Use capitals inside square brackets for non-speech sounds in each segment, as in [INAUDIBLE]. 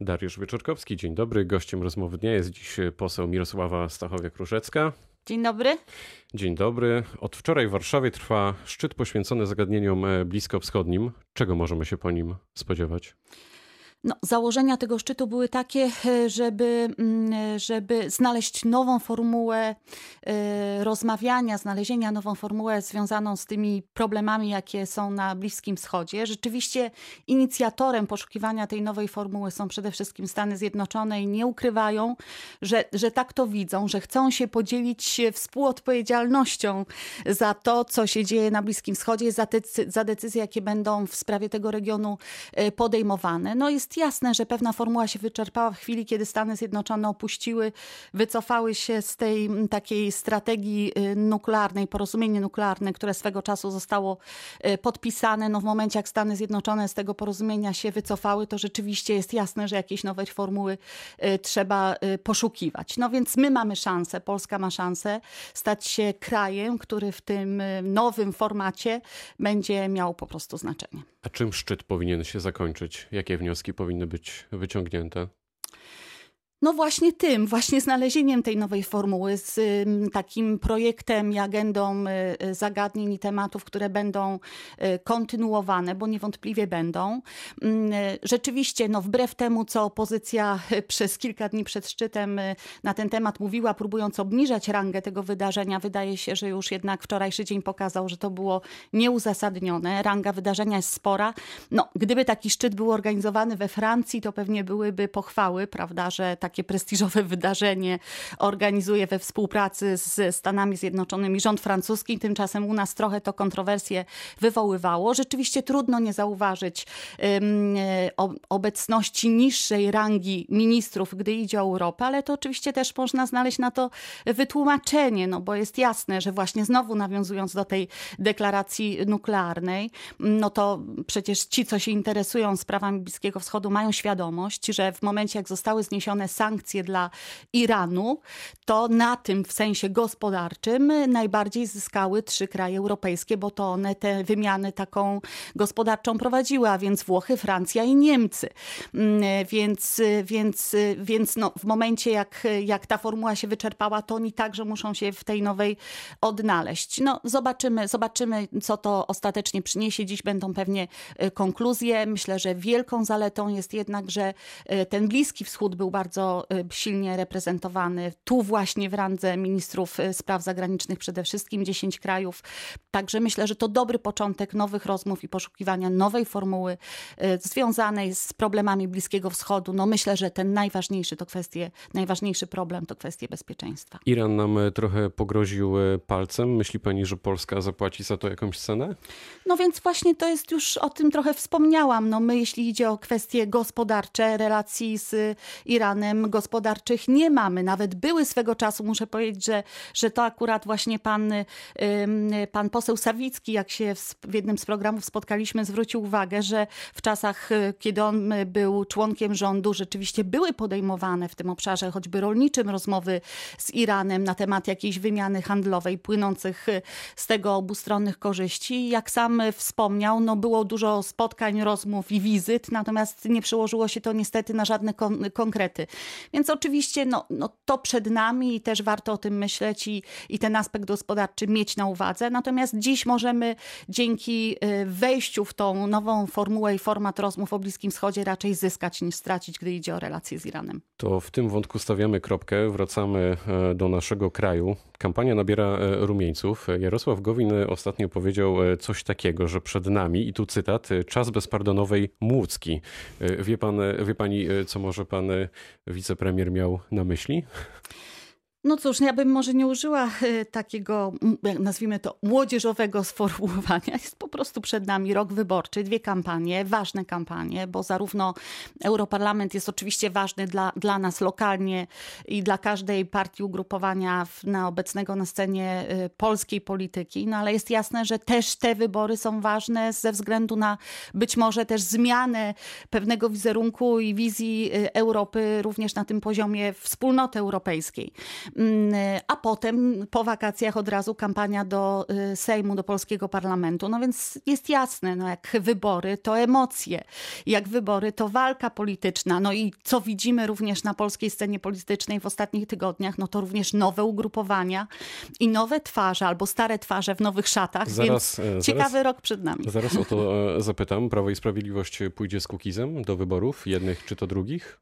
Dariusz Wieczorkowski, dzień dobry. Gościem rozmowy dnia jest dziś poseł Mirosława Stachowiak-Różecka. Dzień dobry. Dzień dobry. Od wczoraj w Warszawie trwa szczyt poświęcony zagadnieniom bliskowschodnim. Czego możemy się po nim spodziewać? No, założenia tego szczytu były takie, e, żeby, mm, żeby znaleźć nową formułę e, rozmawiania, znalezienia nową formułę związaną z tymi problemami, jakie są na Bliskim Wschodzie. Rzeczywiście inicjatorem poszukiwania tej nowej formuły są przede wszystkim Stany Zjednoczone i nie ukrywają, że, że tak to widzą, że chcą się podzielić współodpowiedzialnością za to, co się dzieje na Bliskim Wschodzie, za, te, za decyzje, jakie będą w sprawie tego regionu e, podejmowane. No jest jasne, że pewna formuła się wyczerpała w chwili, kiedy Stany Zjednoczone opuściły, wycofały się z tej takiej strategii y, nuklearnej, porozumienie nuklearne, które swego czasu zostało y, podpisane. No w momencie, jak Stany Zjednoczone z tego porozumienia się wycofały, to rzeczywiście jest jasne, że jakieś nowej formuły y, trzeba poszukiwać. No więc my mamy szansę, Polska ma szansę stać się krajem, który w tym nowym formacie będzie miał po prostu znaczenie. A czym szczyt powinien się zakończyć? Jakie wnioski powinny być wyciągnięte? No właśnie tym, właśnie znalezieniem tej nowej formuły, z takim projektem i agendą y, y, zagadnień i tematów, które będą y, kontynuowane, bo niewątpliwie będą. Mm, rzeczywiście, no wbrew temu, co opozycja [LAUGHS] przez kilka dni przed szczytem na ten temat mówiła, próbując obniżać rangę tego wydarzenia, wydaje się, że już jednak wczorajszy dzień pokazał, że to było nieuzasadnione. Ranga wydarzenia jest spora. No, gdyby taki szczyt był organizowany we Francji, to pewnie byłyby pochwały, prawda, że tak takie prestiżowe wydarzenie organizuje we współpracy z Stanami Zjednoczonymi rząd francuski. Tymczasem u nas trochę to kontrowersje wywoływało. Rzeczywiście trudno nie zauważyć um, obecności niższej rangi ministrów, gdy idzie o Europę, ale to oczywiście też można znaleźć na to wytłumaczenie, no bo jest jasne, że właśnie znowu nawiązując do tej deklaracji nuklearnej, no to przecież ci, co się interesują sprawami Bliskiego Wschodu, mają świadomość, że w momencie, jak zostały zniesione sankcje dla Iranu, to na tym w sensie gospodarczym najbardziej zyskały trzy kraje europejskie, bo to one tę wymianę taką gospodarczą prowadziły, a więc Włochy, Francja i Niemcy. Mm, więc, więc, więc no, w momencie, jak, jak ta formuła się wyczerpała, to oni także muszą się w tej nowej odnaleźć. No, zobaczymy, zobaczymy, co to ostatecznie przyniesie. Dziś będą pewnie e, konkluzje. Myślę, że wielką zaletą jest jednak, że e, ten Bliski Wschód był bardzo Y, silnie reprezentowany. Tu właśnie w randze ministrów y, spraw zagranicznych przede wszystkim 10 krajów. Także myślę, że to dobry początek nowych rozmów i poszukiwania nowej formuły y, związanej z problemami Bliskiego Wschodu. No myślę, że ten najważniejszy to kwestie, najważniejszy problem to kwestie bezpieczeństwa. Iran nam trochę pogroził palcem. Myśli pani, że Polska zapłaci za to jakąś cenę? No więc właśnie to jest już o tym trochę wspomniałam. No my jeśli idzie o kwestie gospodarcze relacji z Iranem, gospodarczych nie mamy. Nawet były swego czasu, muszę powiedzieć, że, że to akurat właśnie pan, pan poseł Sawicki, jak się w jednym z programów spotkaliśmy, zwrócił uwagę, że w czasach, y, kiedy on y, był członkiem rządu, rzeczywiście były podejmowane w tym obszarze, choćby rolniczym, rozmowy z Iranem na temat jakiejś wymiany handlowej płynących y, z tego obustronnych korzyści. Jak sam wspomniał, no było dużo spotkań, rozmów i wizyt, natomiast nie przełożyło się to niestety na żadne kon konkrety. Więc oczywiście no, no to przed nami i też warto o tym myśleć i, i ten aspekt gospodarczy mieć na uwadze. Natomiast dziś możemy dzięki y, wejściu w tą nową formułę i format rozmów o Bliskim Wschodzie raczej zyskać niż stracić, gdy idzie o relacje z Iranem. To w tym wątku stawiamy kropkę, wracamy e, do naszego kraju. Kampania nabiera e, rumieńców. Jarosław Gowin ostatnio powiedział e, coś takiego, że przed nami, i tu cytat, czas bezpardonowej Młódzki. Wie, pan, wie pani, co może pan wicepremier miał na myśli? No cóż, ja bym może nie użyła e, takiego, nazwijmy to, młodzieżowego sformułowania. Jest po prostu przed nami rok wyborczy, dwie kampanie, ważne kampanie, bo zarówno Europarlament jest oczywiście ważny dla, dla nas lokalnie i dla każdej partii ugrupowania na obecnego na scenie e, polskiej polityki, no ale jest jasne, że też te wybory są ważne ze względu na być może też zmianę pewnego wizerunku i wizji e, Europy również na tym poziomie wspólnoty europejskiej. Mm, a potem po wakacjach od razu kampania do Sejmu, do polskiego parlamentu. No więc jest jasne, no jak wybory to emocje, jak wybory to walka polityczna. No i co widzimy również na polskiej scenie politycznej w ostatnich tygodniach, no to również nowe ugrupowania i nowe twarze albo stare twarze w nowych szatach, zaraz, więc ciekawy rok przed nami. Zaraz o to [LAUGHS] zapytam. Prawo i Sprawiedliwość pójdzie z Kukizem do wyborów, jednych czy to drugich?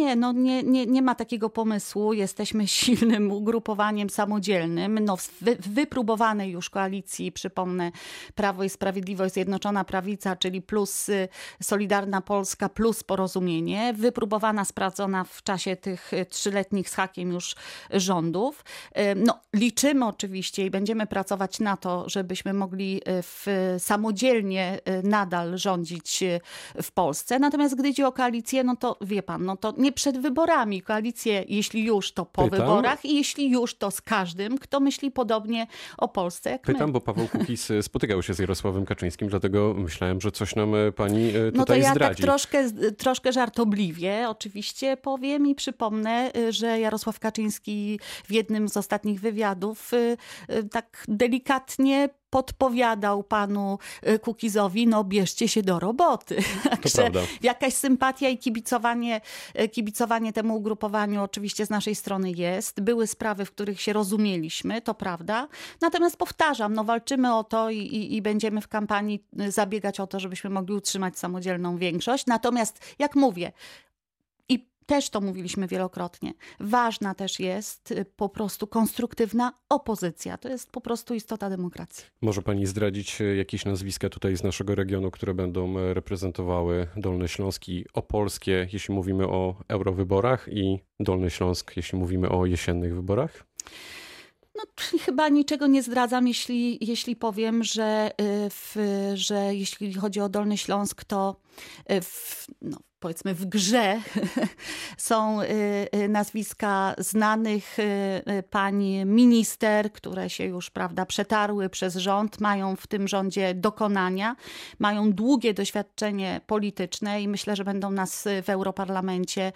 Nie, no nie, nie, nie ma takiego pomysłu. Jesteśmy [LAUGHS] silnym ugrupowaniem samodzielnym. No, w wypróbowanej już koalicji, przypomnę, Prawo i Sprawiedliwość, Zjednoczona Prawica, czyli plus y, Solidarna Polska, plus Porozumienie. Wypróbowana, sprawdzona w czasie tych y, trzyletnich z hakiem już rządów. Y, no, liczymy oczywiście i będziemy pracować na to, żebyśmy mogli w, samodzielnie nadal rządzić w Polsce. Natomiast gdy idzie o koalicję, no to wie pan, no to nie przed wyborami. Koalicję, jeśli już, to po Pytam. wyborach i jeśli już, to z każdym, kto myśli podobnie o Polsce jak Pytam, my. bo Paweł Kukiz spotykał się z Jarosławem Kaczyńskim, dlatego myślałem, że coś nam e, pani tutaj zdradzi. No to ja zdradzi. tak troszkę, troszkę żartobliwie oczywiście powiem i przypomnę, e, że Jarosław Kaczyński w jednym z ostatnich wywiadów e, tak delikatnie podpowiadał panu y, Kukizowi, no bierzcie się do roboty. [LAUGHS] Także jakaś sympatia i kibicowanie, y, kibicowanie temu ugrupowaniu oczywiście z naszej strony jest. Były sprawy, w których się rozumieliśmy, to prawda. Natomiast powtarzam, no walczymy o to i, i, i będziemy w kampanii y, zabiegać o to, żebyśmy mogli utrzymać samodzielną większość. Natomiast, jak mówię, też to mówiliśmy wielokrotnie. Ważna też jest y, po prostu konstruktywna opozycja. To jest po prostu istota demokracji. Może pani zdradzić y, jakieś nazwiska tutaj z naszego regionu, które będą y, reprezentowały Dolny Śląsk i Opolskie, jeśli mówimy o eurowyborach i Dolny Śląsk, jeśli mówimy o jesiennych wyborach? No, chyba niczego nie zdradzam, jeśli, jeśli powiem, że, w, że jeśli chodzi o Dolny Śląsk, to w, no, powiedzmy w grze [LAUGHS] są y, y, nazwiska znanych y, pani minister, które się już prawda, przetarły przez rząd, mają w tym rządzie dokonania, mają długie doświadczenie polityczne i myślę, że będą nas w Europarlamencie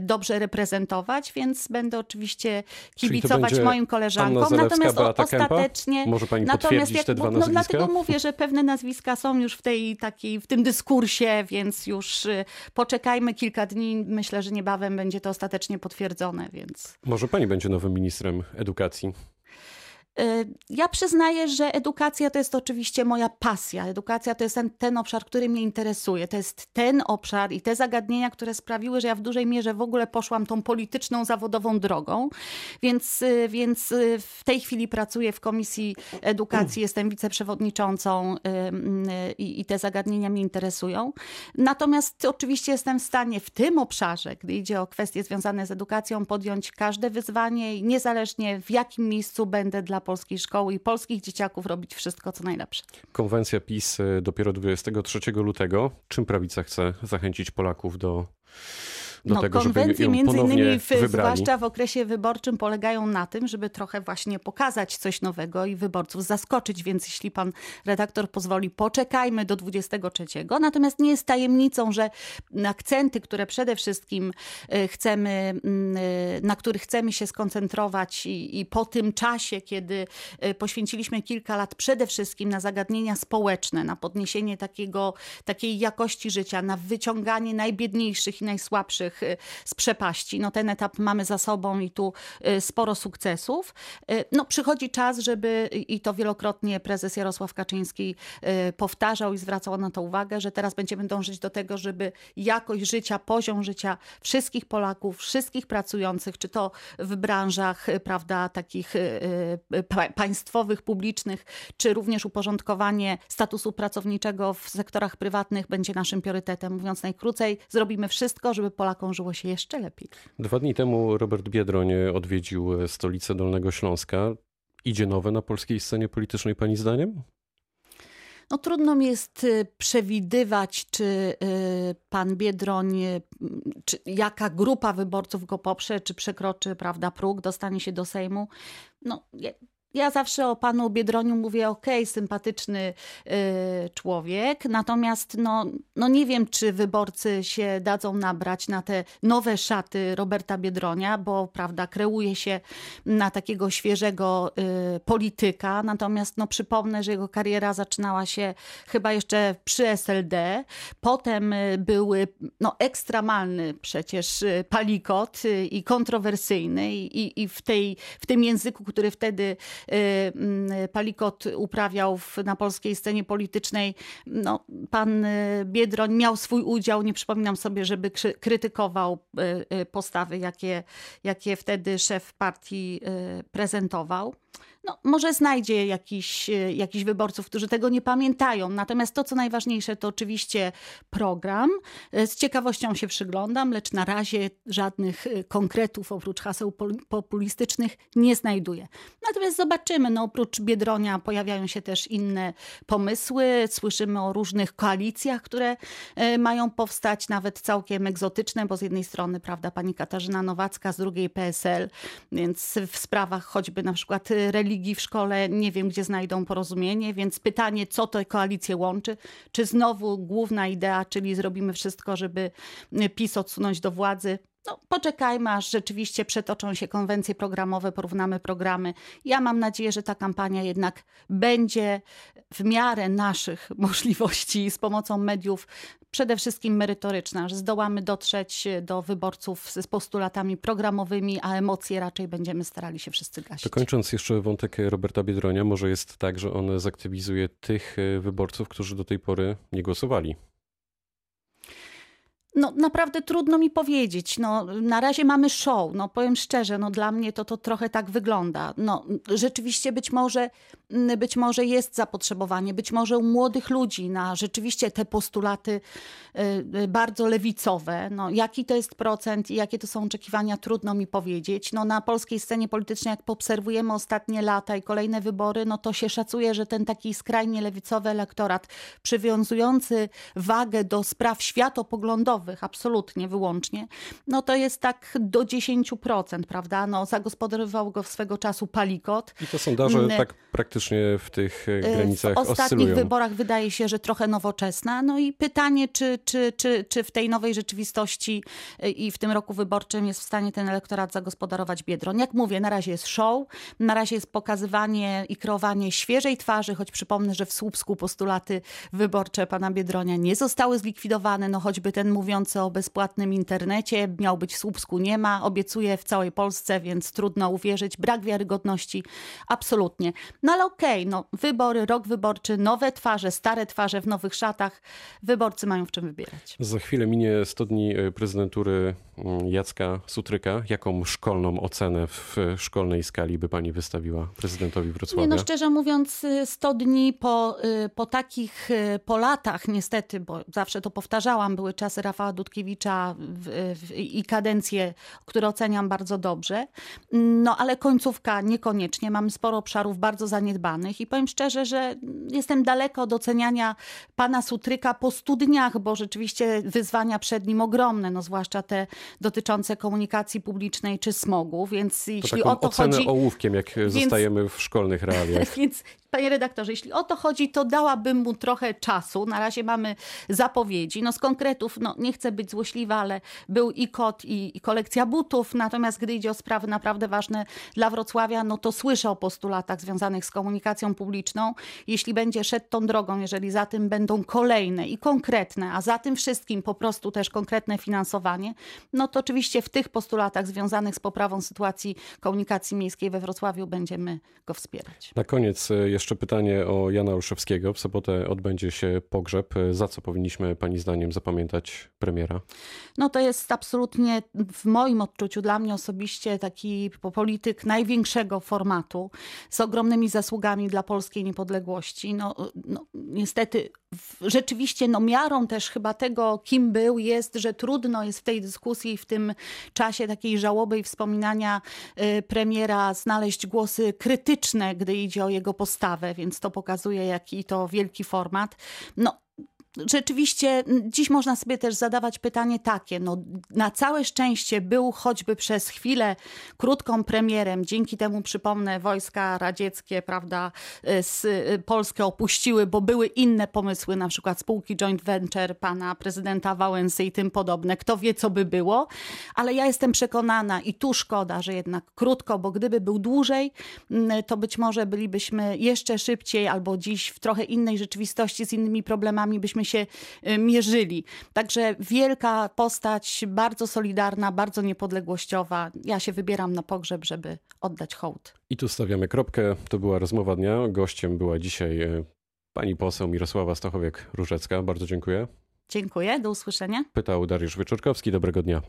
dobrze reprezentować, więc będę oczywiście kibicować moim koleżankom. Natomiast o, ostatecznie. Może pani natomiast jak, te dwa no, nazwiska? Dlatego mówię, że pewne nazwiska są już w tej takiej, w tym dyskursie, więc już poczekajmy kilka dni. Myślę, że niebawem będzie to ostatecznie potwierdzone, więc. Może pani będzie nowym ministrem edukacji? Y, ja przyznaję, że edukacja to jest oczywiście moja pasja. Edukacja to jest ten, ten, obszar, który mnie interesuje. To jest ten obszar i te zagadnienia, które sprawiły, że ja w dużej mierze w ogóle poszłam tą polityczną, zawodową drogą. Więc, y, więc y, w tej chwili pracuję w Komisji Edukacji, jestem wiceprzewodniczącą i, i te zagadnienia mnie interesują. Natomiast oczywiście jestem w stanie w tym obszarze, gdy idzie o kwestie związane z edukacją, podjąć każde wyzwanie niezależnie w jakim miejscu będę dla polskiej szkoły i polskich dzieciaków robić wszystko, co najlepsze. Konwencja PiS y, dopiero 23 lutego. Czym prawica chce zachęcić Polaków do do no, tego, konwencje żeby ją między innymi w, zwłaszcza w okresie wyborczym polegają na tym, żeby trochę właśnie pokazać coś nowego i wyborców zaskoczyć, więc jeśli pan redaktor pozwoli, poczekajmy do 23. Natomiast nie jest tajemnicą, że akcenty, które przede wszystkim e, chcemy, e, na których chcemy się skoncentrować i, i po tym czasie, kiedy e, poświęciliśmy kilka lat przede wszystkim na zagadnienia społeczne, na podniesienie takiego, takiej jakości życia, na wyciąganie najbiedniejszych i najsłabszych Y, z przepaści. No ten etap mamy za sobą i tu y, sporo sukcesów. Y, no przychodzi czas, żeby i to wielokrotnie prezes Jarosław Kaczyński powtarzał i zwracał na to uwagę, że teraz będziemy dążyć do tego, żeby jakość życia, poziom życia wszystkich Polaków, wszystkich pracujących, czy to w branżach, prawda, takich państwowych, publicznych, czy również uporządkowanie statusu pracowniczego w sektorach prywatnych będzie naszym priorytetem. Mówiąc najkrócej, zrobimy wszystko, żeby Polakom Polakom żyło się jeszcze lepiej. Dwa dni temu Robert Biedroń odwiedził stolicę Dolnego Śląska. Idzie nowe na polskiej scenie politycznej, pani zdaniem? No, trudno mi jest y, przewidywać, czy y, pan Biedroń, y, czy jaka grupa wyborców go poprze, czy przekroczy prawda, próg, dostanie się do Sejmu. No, ja zawsze o panu Biedroniu mówię, ok, sympatyczny y, człowiek, natomiast no, no nie wiem, czy wyborcy się dadzą nabrać na te nowe szaty Roberta Biedronia, bo prawda, kreuje się na takiego świeżego y, polityka, natomiast no przypomnę, że jego kariera zaczynała się chyba jeszcze przy SLD, potem y, były no ekstremalny przecież palikot i kontrowersyjny i, i, w, tej, w tym języku, który wtedy Palikot uprawiał w, na polskiej scenie politycznej. No, pan y, Biedroń miał swój udział. Nie przypominam sobie, żeby krytykował y, postawy, jakie, jakie wtedy szef partii prezentował no, może znajdzie jakiś, e, jakiś wyborców, którzy tego nie pamiętają. Natomiast to, co najważniejsze, to oczywiście program. E, z ciekawością się przyglądam, lecz na razie żadnych e, konkretów oprócz haseł populistycznych nie znajduję. Natomiast zobaczymy. No, oprócz Biedronia pojawiają się też inne pomysły. Słyszymy o różnych koalicjach, które mają powstać, nawet całkiem egzotyczne, bo z jednej strony, prawda, pani Katarzyna Nowacka, z drugiej PSL, więc w sprawach choćby na przykład religii w szkole nie wiem, gdzie znajdą porozumienie, więc pytanie, co tę koalicję łączy? Czy znowu główna idea, czyli zrobimy wszystko, żeby PiS odsunąć do władzy? No, poczekajmy, aż rzeczywiście przetoczą się konwencje programowe, porównamy programy. Ja mam nadzieję, że ta kampania jednak będzie w miarę naszych [LAUGHS] możliwości z pomocą mediów przede wszystkim merytoryczna, że zdołamy dotrzeć do wyborców z postulatami programowymi, a emocje raczej będziemy starali się wszyscy gasić. To kończąc jeszcze wątek Roberta Biedronia, może jest tak, że on zaktywizuje tych wyborców, którzy do tej pory nie głosowali. No naprawdę trudno mi powiedzieć. No, na razie mamy show. No, powiem szczerze, no, dla mnie to, to trochę tak wygląda. No, rzeczywiście być może, być może jest zapotrzebowanie, być może u młodych ludzi na rzeczywiście te postulaty y, y, bardzo lewicowe. No, jaki to jest procent i jakie to są oczekiwania, trudno mi powiedzieć. No, na polskiej scenie politycznej, jak obserwujemy ostatnie lata i kolejne wybory, no to się szacuje, że ten taki skrajnie lewicowy elektorat przywiązujący wagę do spraw światopoglądowych, absolutnie, wyłącznie, no to jest tak do 10%, prawda? No, zagospodarował go w swego czasu Palikot. I to sondaże mm, tak praktycznie w tych e, granicach W ostatnich oscylują. wyborach wydaje się, że trochę nowoczesna. No i pytanie, czy, czy, czy, czy w tej nowej rzeczywistości e, i w tym roku wyborczym jest w stanie ten elektorat zagospodarować Biedron. Jak mówię, na razie jest show, na razie jest pokazywanie i kreowanie świeżej twarzy, choć przypomnę, że w Słupsku postulaty wyborcze pana Biedronia nie zostały zlikwidowane, no choćby ten mówiąc mówiący o bezpłatnym internecie. Miał być w Słupsku, nie ma. Obiecuje w całej Polsce, więc trudno uwierzyć. Brak wiarygodności, absolutnie. No ale okej, okay, no, wybory, rok wyborczy, nowe twarze, stare twarze w nowych szatach. Wyborcy mają w czym wybierać. Za chwilę minie 100 dni e, prezydentury mm, Jacka Sutryka. Jaką szkolną ocenę w szkolnej skali by pani wystawiła prezydentowi Wrocławia? Nie, no szczerze mówiąc 100 y, dni po, po takich, po latach niestety, bo zawsze to powtarzałam, były czasy Rafała Dudkiewicza w, w, i kadencje, które oceniam bardzo dobrze. No ale końcówka niekoniecznie. Mamy sporo obszarów bardzo zaniedbanych i powiem szczerze, że jestem daleko od oceniania pana Sutryka po studniach, bo rzeczywiście wyzwania przed nim ogromne, no zwłaszcza te dotyczące komunikacji publicznej czy smogu, więc jeśli to o to ocenę chodzi... ołówkiem, jak więc, zostajemy w szkolnych realiach. [LAUGHS] Więc Panie redaktorze, jeśli o to chodzi, to dałabym mu trochę czasu. Na razie mamy zapowiedzi. No z konkretów, no nie chcę być złośliwa, ale był i kot, i, i kolekcja butów. Natomiast gdy idzie o sprawy naprawdę ważne dla Wrocławia, no to słyszę o postulatach związanych z komunikacją publiczną. Jeśli będzie szedł tą drogą, jeżeli za tym będą kolejne i konkretne, a za tym wszystkim po prostu też konkretne finansowanie, no to oczywiście w tych postulatach związanych z poprawą sytuacji komunikacji miejskiej we Wrocławiu będziemy go wspierać. Na koniec e, jeszcze pytanie o Jana Olszewskiego. W sobotę odbędzie się pogrzeb. Za co powinniśmy Pani zdaniem zapamiętać premiera? No to jest absolutnie w moim odczuciu, dla mnie osobiście taki polityk największego formatu, z ogromnymi zasługami dla polskiej niepodległości. No, no niestety rzeczywiście no, miarą też chyba tego, kim był, jest, że trudno jest w tej dyskusji, w tym czasie takiej żałoby i wspominania y, premiera znaleźć głosy krytyczne, gdy idzie o jego postawę, więc to pokazuje, jaki to wielki format. No, rzeczywiście dziś można sobie też zadawać pytanie takie, no na całe szczęście był choćby przez chwilę krótką premierem, dzięki temu przypomnę wojska radzieckie, prawda, z Polskę opuściły, bo były inne pomysły, na przykład spółki joint venture pana prezydenta Wałęsy i tym podobne. Kto wie, co by było, ale ja jestem przekonana i tu szkoda, że jednak krótko, bo gdyby był dłużej, to być może bylibyśmy jeszcze szybciej albo dziś w trochę innej rzeczywistości z innymi problemami byśmy się y, mierzyli. Także wielka postać, bardzo solidarna, bardzo niepodległościowa. Ja się wybieram na pogrzeb, żeby oddać hołd. I tu stawiamy kropkę. To była rozmowa dnia. Gościem była dzisiaj y, pani poseł Mirosława Stachowiek-Różecka. Bardzo dziękuję. Dziękuję, do usłyszenia. Pytał Dariusz Wyczorkowski. Dobrego dnia.